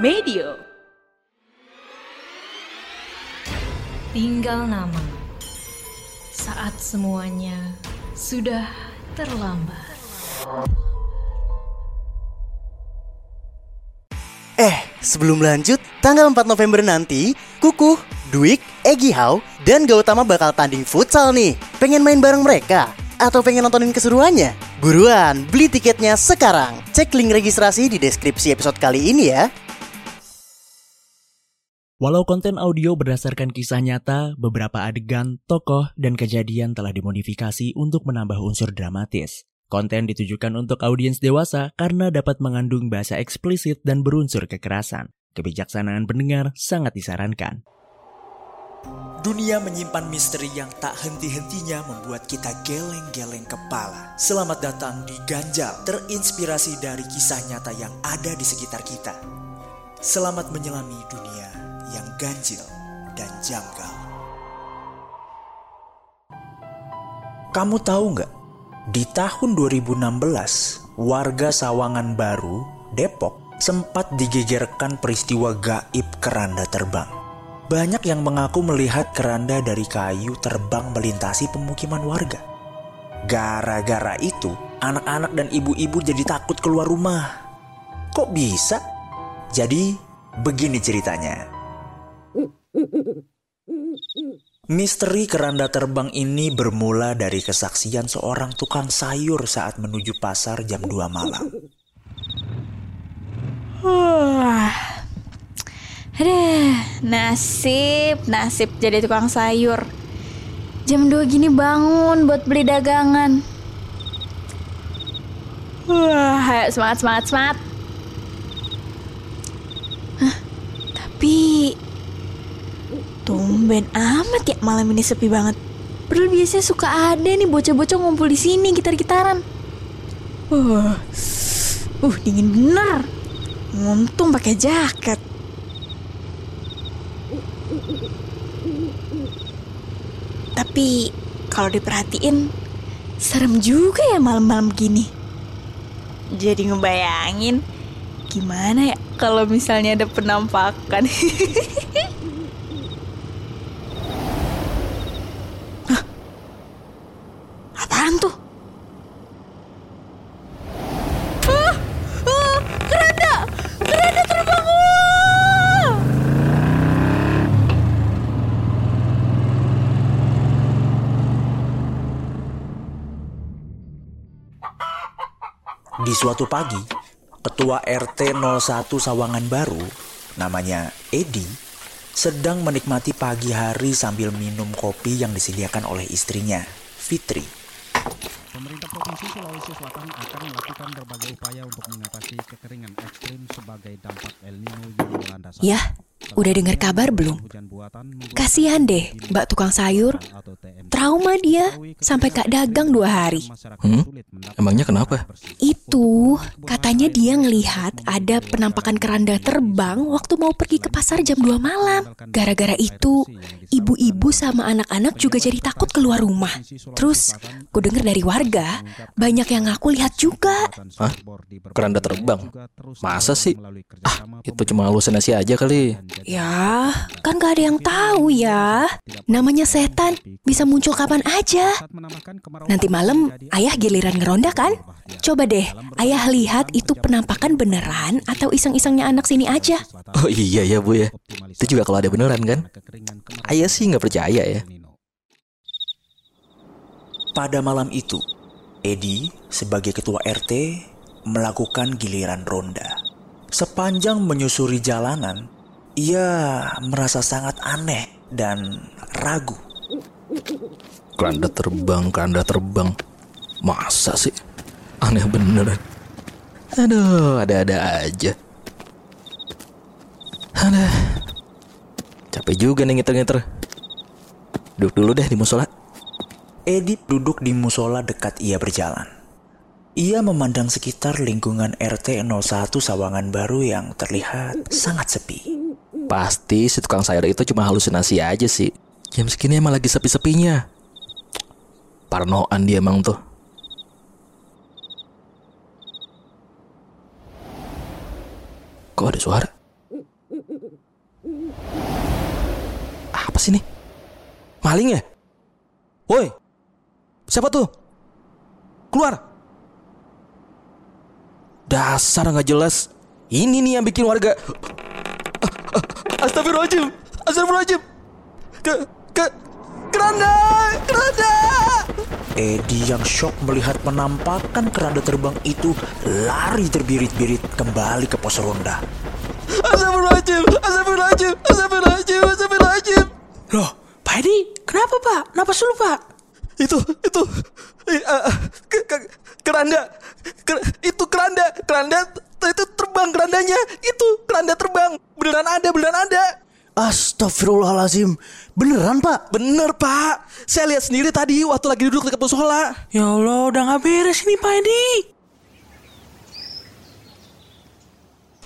Medio. Tinggal nama. Saat semuanya sudah terlambat. Eh, sebelum lanjut, tanggal 4 November nanti, Kukuh, Dwik, Egi Hau, dan Gautama bakal tanding futsal nih. Pengen main bareng mereka? Atau pengen nontonin keseruannya? Buruan, beli tiketnya sekarang. Cek link registrasi di deskripsi episode kali ini ya. Walau konten audio berdasarkan kisah nyata, beberapa adegan, tokoh, dan kejadian telah dimodifikasi untuk menambah unsur dramatis. Konten ditujukan untuk audiens dewasa karena dapat mengandung bahasa eksplisit dan berunsur kekerasan. Kebijaksanaan pendengar sangat disarankan. Dunia menyimpan misteri yang tak henti-hentinya membuat kita geleng-geleng kepala. Selamat datang di Ganjal, terinspirasi dari kisah nyata yang ada di sekitar kita. Selamat menyelami dunia yang ganjil dan janggal. Kamu tahu nggak? Di tahun 2016, warga Sawangan Baru, Depok, sempat digegerkan peristiwa gaib keranda terbang. Banyak yang mengaku melihat keranda dari kayu terbang melintasi pemukiman warga. Gara-gara itu, anak-anak dan ibu-ibu jadi takut keluar rumah. Kok bisa? Jadi, begini ceritanya. Misteri keranda terbang ini bermula dari kesaksian seorang tukang sayur saat menuju pasar jam 2 malam. Wah. Aduh, nasib, nasib jadi tukang sayur. Jam 2 gini bangun buat beli dagangan. Wah, ayo semangat, semangat, semangat. Hah, tapi tumben amat ya malam ini sepi banget. Padahal biasanya suka ada nih bocah-bocah ngumpul di sini gitar-gitaran. Wah, uh, dingin bener. Untung pakai jaket. Tapi kalau diperhatiin serem juga ya malam-malam gini. Jadi ngebayangin gimana ya kalau misalnya ada penampakan. Hah? Apaan tuh? Ah, ah, keranda! Keranda terbang! Wah! Di suatu pagi, Ketua RT 01 Sawangan Baru, namanya Edi, sedang menikmati pagi hari sambil minum kopi yang disediakan oleh istrinya, Fitri. Pemerintah Provinsi Sulawesi Selatan akan melakukan berbagai upaya untuk mengatasi kekeringan ekstrim sebagai dampak El Nino yang melanda saat Ya, udah dengar kabar belum? Kasihan deh Mbak tukang sayur. Trauma dia sampai gak dagang dua hari. Hmm? Emangnya kenapa? Itu katanya dia ngelihat ada penampakan keranda terbang waktu mau pergi ke pasar jam 2 malam. Gara-gara itu, ibu-ibu sama anak-anak juga jadi takut keluar rumah. Terus, ku denger dari warga, banyak yang ngaku lihat juga. Hah? Keranda terbang? Masa sih? Ah, itu cuma halusinasi aja kali. Ya, kan gak ada yang tahu ya. Namanya setan, bisa muncul kapan aja. Nanti malam, ayah giliran ngeronda kan? Coba deh, ayah lihat itu penampakan beneran atau iseng-isengnya anak sini aja. Oh iya ya bu ya. Itu juga kalau ada beneran kan? Ayah sih nggak percaya ya. Pada malam itu, Edi sebagai ketua RT melakukan giliran ronda. Sepanjang menyusuri jalanan, ia merasa sangat aneh dan ragu. Keranda terbang, keranda terbang. Masa sih? Aneh beneran. Aduh, ada-ada aja. Aduh. Capek juga nih ngiter-ngiter. Duduk dulu deh di musola. Edi duduk di musola dekat ia berjalan. Ia memandang sekitar lingkungan RT 01 Sawangan Baru yang terlihat sangat sepi. Pasti si tukang sayur itu cuma halusinasi aja sih. Jam segini emang lagi sepi-sepinya. Parnoan dia emang tuh. Kok ada suara? Apa sih nih? Maling ya? Woi, siapa tuh? Keluar! Dasar nggak jelas. Ini nih yang bikin warga. Astagfirullahaladzim, Astagfirullahaladzim. Ke, ke, keranda, keranda. Edi yang shock melihat penampakan keranda terbang itu lari terbirit-birit kembali ke pos ronda. Astagfirullahaladzim, astagfirullahaladzim, astagfirullahaladzim, astagfirullahaladzim. Loh, Pak Edi, kenapa Pak? Kenapa dulu Pak? Itu, itu, uh, ke, ke, keranda, Ker- itu keranda, keranda, itu terbang kerandanya, itu keranda terbang, beneran ada, beneran ada. Astagfirullahalazim. Beneran, Pak? Bener pak, saya lihat sendiri tadi waktu lagi duduk dekat musola. Ya Allah, udah nggak beres ini Pak Edi.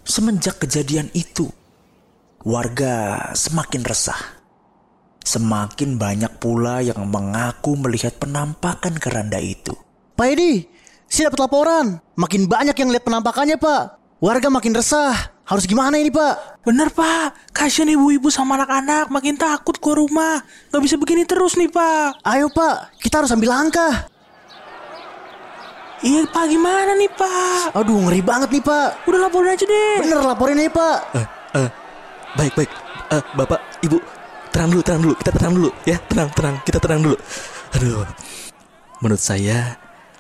Semenjak kejadian itu, warga semakin resah. Semakin banyak pula yang mengaku melihat penampakan keranda itu. Pak Edi, saya dapat laporan. Makin banyak yang lihat penampakannya, Pak. Warga makin resah. Harus gimana ini, Pak? Bener pak, kasihan ibu-ibu sama anak-anak makin takut keluar rumah. Gak bisa begini terus nih pak. Ayo, Pak. Kita harus ambil langkah. Iya pak, gimana nih pak? Aduh, ngeri banget nih, Pak. Udah laporin aja deh. Bener laporin aja, Pak. Eh, eh, baik baik, Eh, bapak, ibu, tenang dulu, tenang dulu, kita tenang dulu, ya, tenang, tenang, kita tenang dulu. Aduh, menurut saya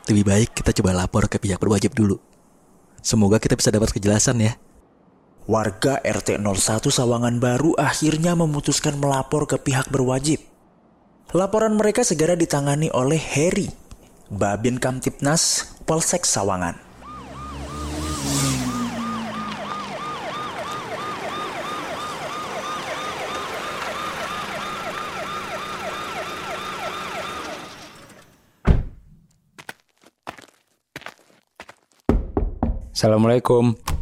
lebih baik kita coba lapor ke pihak berwajib dulu. Semoga kita bisa dapat kejelasan ya. Warga RT 01 Sawangan Baru akhirnya memutuskan melapor ke pihak berwajib. Laporan mereka segera ditangani oleh Heri, Babin Kamtipnas Polsek Sawangan. Assalamualaikum.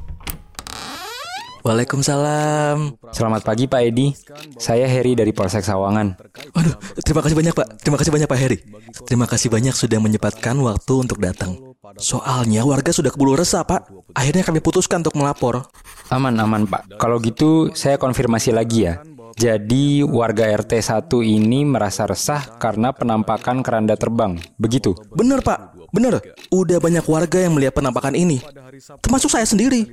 Waalaikumsalam. Selamat pagi Pak Edi. Saya Heri dari Polsek Sawangan. Waduh, terima kasih banyak Pak. Terima kasih banyak Pak Heri. Terima kasih banyak sudah menyempatkan waktu untuk datang. Soalnya warga sudah keburu resah Pak. Akhirnya kami putuskan untuk melapor. Aman aman Pak. Kalau gitu saya konfirmasi lagi ya. Jadi warga RT 1 ini merasa resah karena penampakan keranda terbang. Begitu. Bener Pak, bener. Udah banyak warga yang melihat penampakan ini. Termasuk saya sendiri.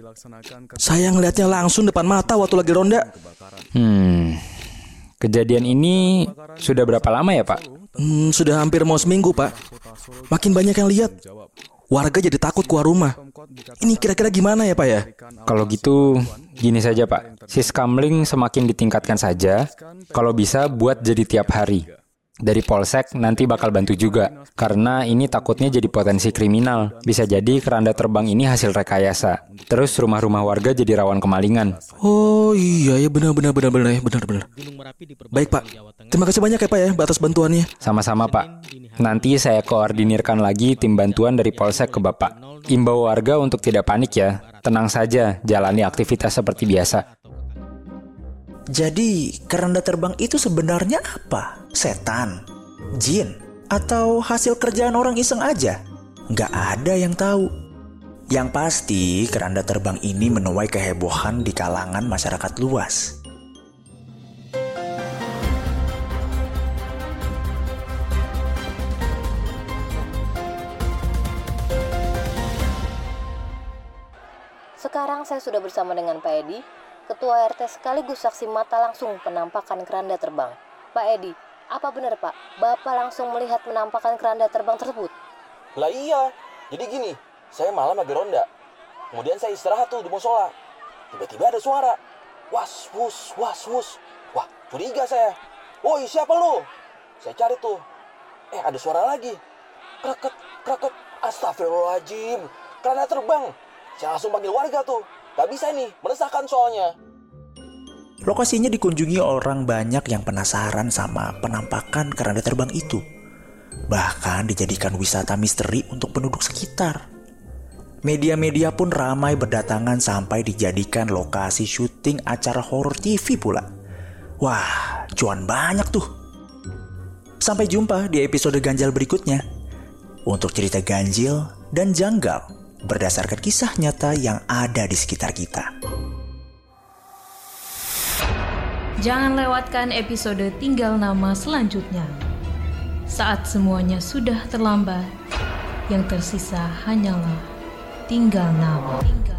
Saya ngelihatnya langsung depan mata waktu lagi ronda. Hmm. Kejadian ini sudah berapa lama ya Pak? Hmm, sudah hampir mau seminggu Pak. Makin banyak yang lihat. Warga jadi takut keluar rumah. Ini kira-kira gimana ya Pak ya? Kalau gitu, gini saja Pak. Siskamling semakin ditingkatkan saja. Kalau bisa buat jadi tiap hari. Dari Polsek nanti bakal bantu juga. Karena ini takutnya jadi potensi kriminal. Bisa jadi keranda terbang ini hasil rekayasa. Terus rumah-rumah warga jadi rawan kemalingan. Oh iya ya benar benar benar benar ya benar benar. Baik Pak. Terima kasih banyak ya Pak ya atas bantuannya. Sama-sama Pak. Nanti saya koordinirkan lagi tim bantuan dari Polsek ke Bapak. Imbau warga untuk tidak panik ya. Tenang saja, jalani aktivitas seperti biasa. Jadi, keranda terbang itu sebenarnya apa? Setan? Jin? Atau hasil kerjaan orang iseng aja? Nggak ada yang tahu. Yang pasti, keranda terbang ini menuai kehebohan di kalangan masyarakat luas. Sekarang saya sudah bersama dengan Pak Edi, Ketua RT sekaligus saksi mata langsung penampakan keranda terbang. Pak Edi, apa benar Pak? Bapak langsung melihat penampakan keranda terbang tersebut? Lah iya, jadi gini, saya malam lagi ronda. Kemudian saya istirahat tuh di musola. Tiba-tiba ada suara. Was, wus, was, wus. Wah, curiga saya. Woi, siapa lu? Saya cari tuh. Eh, ada suara lagi. Kreket, kreket. Astagfirullahaladzim. Keranda terbang. Saya langsung panggil warga tuh. Gak bisa nih, meresahkan soalnya. Lokasinya dikunjungi orang banyak yang penasaran sama penampakan keranda terbang itu. Bahkan dijadikan wisata misteri untuk penduduk sekitar. Media-media pun ramai berdatangan sampai dijadikan lokasi syuting acara horor TV pula. Wah, cuan banyak tuh. Sampai jumpa di episode ganjil berikutnya. Untuk cerita ganjil dan janggal berdasarkan kisah nyata yang ada di sekitar kita. Jangan lewatkan episode Tinggal Nama selanjutnya. Saat semuanya sudah terlambat, yang tersisa hanyalah tinggal nama. Tinggal